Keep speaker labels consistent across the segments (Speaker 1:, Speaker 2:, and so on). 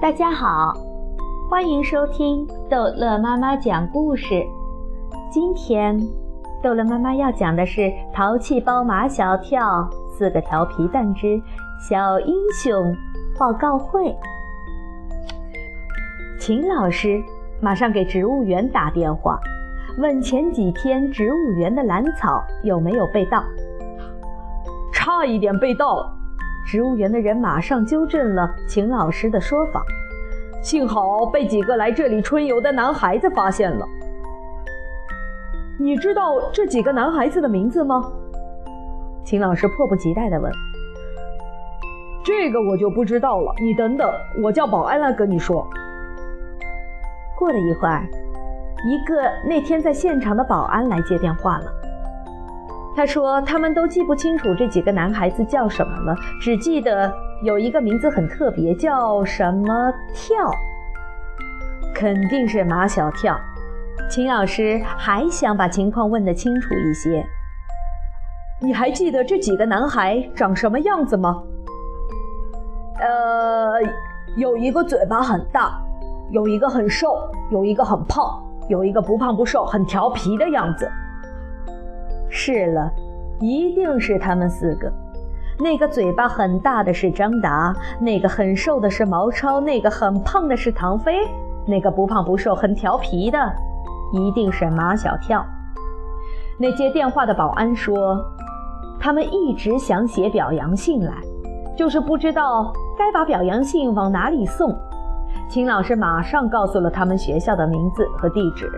Speaker 1: 大家好，欢迎收听逗乐妈妈讲故事。今天，逗乐妈妈要讲的是《淘气包马小跳四个调皮蛋之小英雄报告会》。秦老师马上给植物园打电话，问前几天植物园的兰草有没有被盗。
Speaker 2: 差一点被盗。植物园的人马上纠正了秦老师的说法，幸好被几个来这里春游的男孩子发现了。你知道这几个男孩子的名字吗？秦老师迫不及待地问。这个我就不知道了，你等等，我叫保安来跟你说。
Speaker 1: 过了一会儿，一个那天在现场的保安来接电话了。他说：“他们都记不清楚这几个男孩子叫什么了，只记得有一个名字很特别，叫什么跳，肯定是马小跳。”秦老师还想把情况问得清楚一些。
Speaker 2: 你还记得这几个男孩长什么样子吗？呃，有一个嘴巴很大，有一个很瘦，有一个很胖，有一个不胖不瘦，很调皮的样子。
Speaker 1: 是了，一定是他们四个。那个嘴巴很大的是张达，那个很瘦的是毛超，那个很胖的是唐飞，那个不胖不瘦、很调皮的，一定是马小跳。那接电话的保安说，他们一直想写表扬信来，就是不知道该把表扬信往哪里送。秦老师马上告诉了他们学校的名字和地址。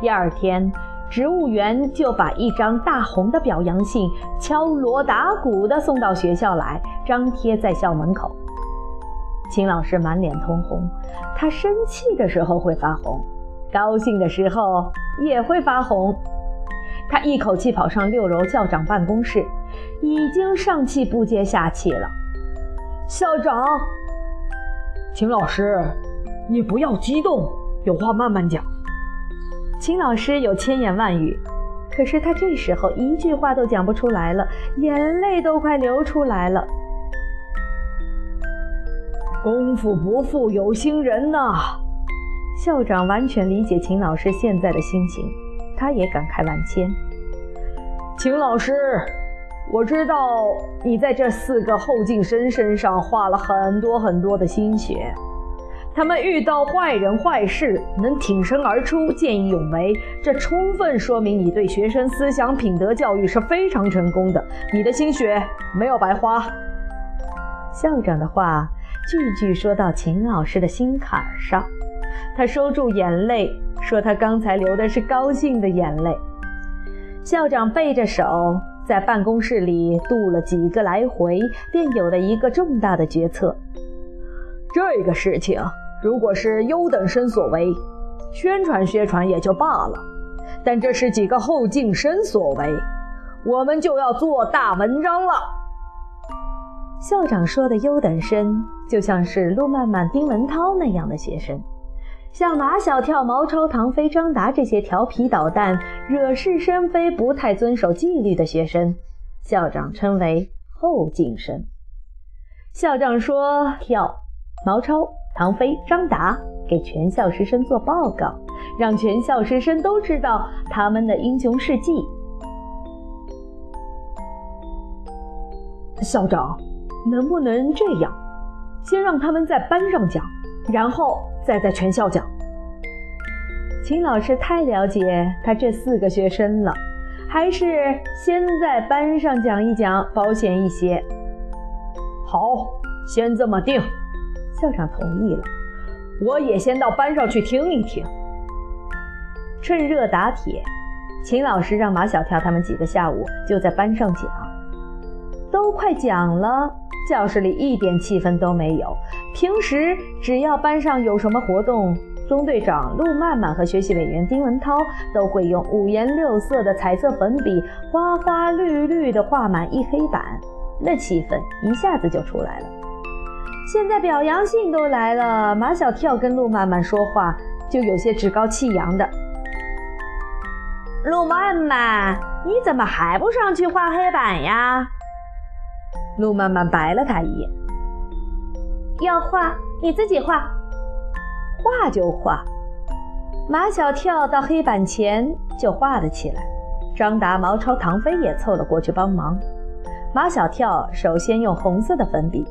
Speaker 1: 第二天。植物园就把一张大红的表扬信敲锣打鼓地送到学校来，张贴在校门口。秦老师满脸通红，他生气的时候会发红，高兴的时候也会发红。他一口气跑上六楼校长办公室，已经上气不接下气了。
Speaker 2: 校长，秦老师，你不要激动，有话慢慢讲。
Speaker 1: 秦老师有千言万语，可是他这时候一句话都讲不出来了，眼泪都快流出来了。
Speaker 2: 功夫不负有心人呐！
Speaker 1: 校长完全理解秦老师现在的心情，他也感慨万千。
Speaker 2: 秦老师，我知道你在这四个后进生身上花了很多很多的心血。他们遇到坏人坏事能挺身而出、见义勇为，这充分说明你对学生思想品德教育是非常成功的，你的心血没有白花。
Speaker 1: 校长的话句句说到秦老师的心坎上，他收住眼泪，说他刚才流的是高兴的眼泪。校长背着手在办公室里踱了几个来回，便有了一个重大的决策：
Speaker 2: 这个事情。如果是优等生所为，宣传宣传也就罢了；但这是几个后进生所为，我们就要做大文章了。
Speaker 1: 校长说的优等生，就像是陆曼曼、丁文涛那样的学生，像马小跳、毛超、唐飞、张达这些调皮捣蛋、惹是生非、不太遵守纪律的学生，校长称为后进生。校长说：“跳，毛超。”唐飞、张达给全校师生做报告，让全校师生都知道他们的英雄事迹。
Speaker 2: 校长，能不能这样？先让他们在班上讲，然后再在全校讲。
Speaker 1: 秦老师太了解他这四个学生了，还是先在班上讲一讲保险一些。
Speaker 2: 好，先这么定。
Speaker 1: 校长同意了，
Speaker 2: 我也先到班上去听一听。
Speaker 1: 趁热打铁，秦老师让马小跳他们几个下午就在班上讲。都快讲了，教室里一点气氛都没有。平时只要班上有什么活动，中队长陆曼曼和学习委员丁文涛都会用五颜六色的彩色粉笔，花花绿绿的画满一黑板，那气氛一下子就出来了。现在表扬信都来了，马小跳跟陆曼曼说话就有些趾高气扬的。陆曼曼，你怎么还不上去画黑板呀？陆曼曼白了他一眼。要画你自己画，
Speaker 2: 画就画。马小跳到黑板前就画了起来，张达、毛超、唐飞也凑了过去帮忙。马小跳首先用红色的粉笔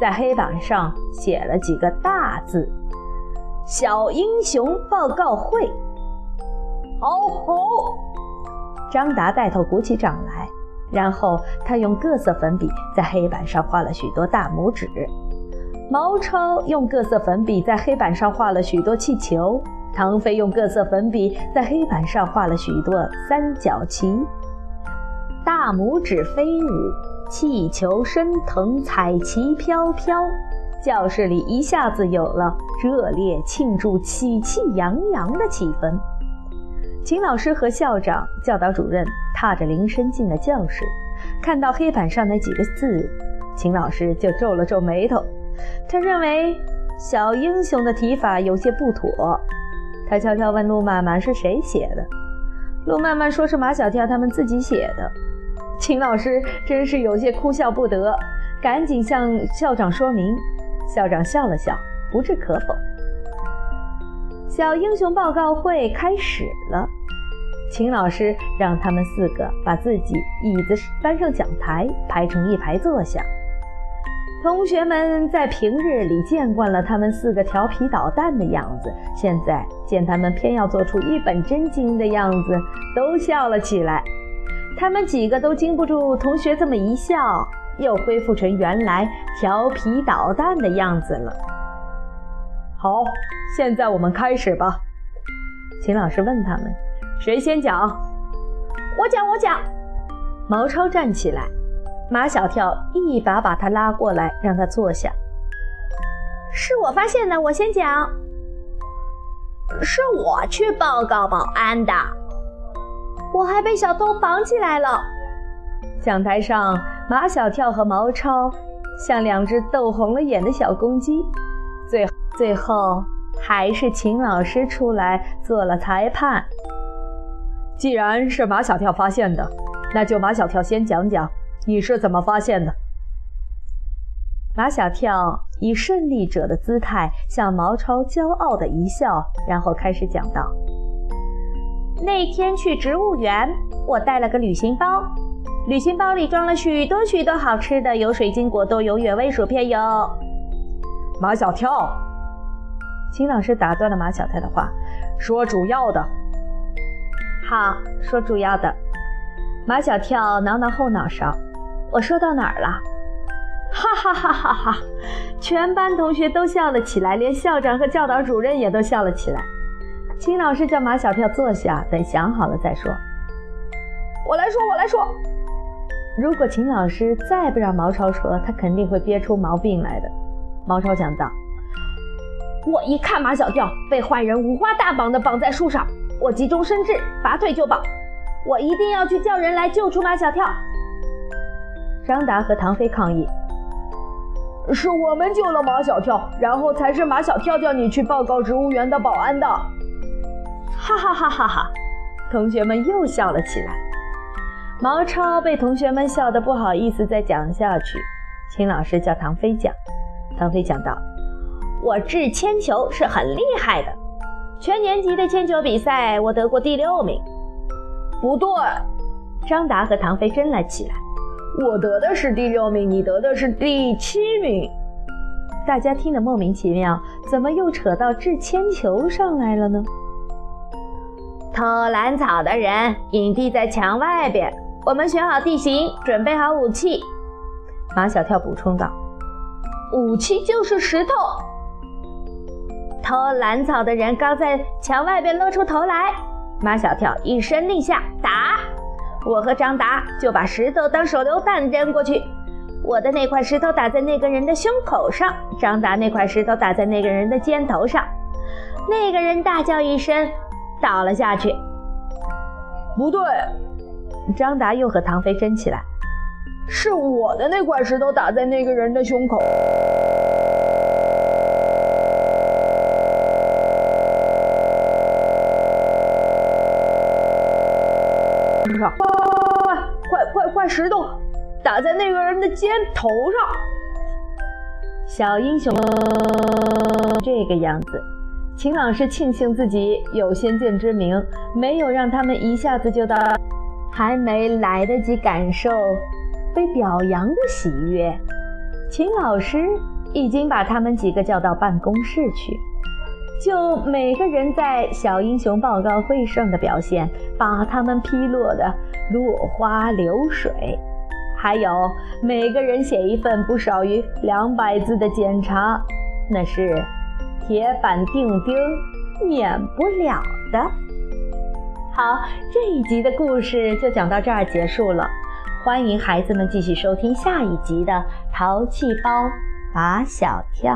Speaker 2: 在黑板上写了几个大字：“小英雄报告会。”
Speaker 3: 好好。
Speaker 2: 张达带头鼓起掌来，然后他用各色粉笔在黑板上画了许多大拇指。毛超用各色粉笔在黑板上画了许多气球，唐飞用各色粉笔在黑板上画了许多三角旗。大拇指飞舞，气球升腾，彩旗飘飘，教室里一下子有了热烈庆祝、喜气洋洋的气氛。秦老师和校长、教导主任踏着铃声进了教室，看到黑板上那几个字，秦老师就皱了皱眉头。他认为“小英雄”的提法有些不妥。他悄悄问陆曼曼是谁写的，陆曼曼说是马小跳他们自己写的。秦老师真是有些哭笑不得，赶紧向校长说明。校长笑了笑，不置可否。小英雄报告会开始了，秦老师让他们四个把自己椅子搬上讲台，排成一排坐下。同学们在平日里见惯了他们四个调皮捣蛋的样子，现在见他们偏要做出一本正经的样子，都笑了起来。他们几个都经不住同学这么一笑，又恢复成原来调皮捣蛋的样子了。
Speaker 3: 好，现在我们开始吧。
Speaker 2: 秦老师问他们：“谁先讲？”“
Speaker 1: 我讲，我讲。”
Speaker 2: 毛超站起来，马小跳一把把他拉过来，让他坐下。
Speaker 1: “是我发现的，我先讲。”“是我去报告保安的。”我还被小偷绑起来了。
Speaker 2: 讲台上，马小跳和毛超像两只斗红了眼的小公鸡。最最后，还是秦老师出来做了裁判。
Speaker 3: 既然是马小跳发现的，那就马小跳先讲讲你是怎么发现的。
Speaker 2: 马小跳以胜利者的姿态向毛超骄傲的一笑，然后开始讲道。
Speaker 1: 那天去植物园，我带了个旅行包，旅行包里装了许多许多好吃的，有水晶果冻，有原味薯片，有。
Speaker 3: 马小跳，
Speaker 2: 秦老师打断了马小跳的话，
Speaker 3: 说主要的。
Speaker 1: 好，说主要的。
Speaker 2: 马小跳挠挠后脑勺，我说到哪儿了？哈哈哈哈哈！全班同学都笑了起来，连校长和教导主任也都笑了起来。秦老师叫马小跳坐下，等想好了再说。
Speaker 1: 我来说，我来说。
Speaker 2: 如果秦老师再不让毛超说，他肯定会憋出毛病来的。毛超讲道：“
Speaker 1: 我一看马小跳被坏人五花大绑的绑在树上，我急中生智，拔腿就跑。我一定要去叫人来救出马小跳。”
Speaker 2: 张达和唐飞抗议：“
Speaker 3: 是我们救了马小跳，然后才是马小跳叫你去报告植物园的保安的。”
Speaker 2: 哈哈哈哈哈！同学们又笑了起来。毛超被同学们笑得不好意思再讲下去。秦老师叫唐飞讲，唐飞讲道：“
Speaker 1: 我掷铅球是很厉害的，全年级的铅球比赛我得过第六名。”
Speaker 3: 不对，
Speaker 2: 张达和唐飞争了起来：“
Speaker 3: 我得的是第六名，你得的是第七名。”
Speaker 2: 大家听得莫名其妙，怎么又扯到掷铅球上来了呢？
Speaker 1: 偷蓝草的人隐蔽在墙外边，我们选好地形，准备好武器。
Speaker 2: 马小跳补充道：“
Speaker 1: 武器就是石头。”偷蓝草的人刚在墙外边露出头来，马小跳一声令下，打！我和张达就把石头当手榴弹扔过去。我的那块石头打在那个人的胸口上，张达那块石头打在那个人的肩头上。那个人大叫一声。倒了下去，
Speaker 3: 不对。
Speaker 2: 张达又和唐飞争起来，
Speaker 3: 是我的那块石头打在那个人的胸口快快快！石头打在那个人的肩头上。
Speaker 1: 小英雄这个样子。秦老师庆幸自己有先见之明，没有让他们一下子就到，还没来得及感受被表扬的喜悦，秦老师已经把他们几个叫到办公室去。就每个人在小英雄报告会上的表现，把他们批落的落花流水，还有每个人写一份不少于两百字的检查，那是。铁板钉钉，免不了的。好，这一集的故事就讲到这儿结束了。欢迎孩子们继续收听下一集的《淘气包马小跳》。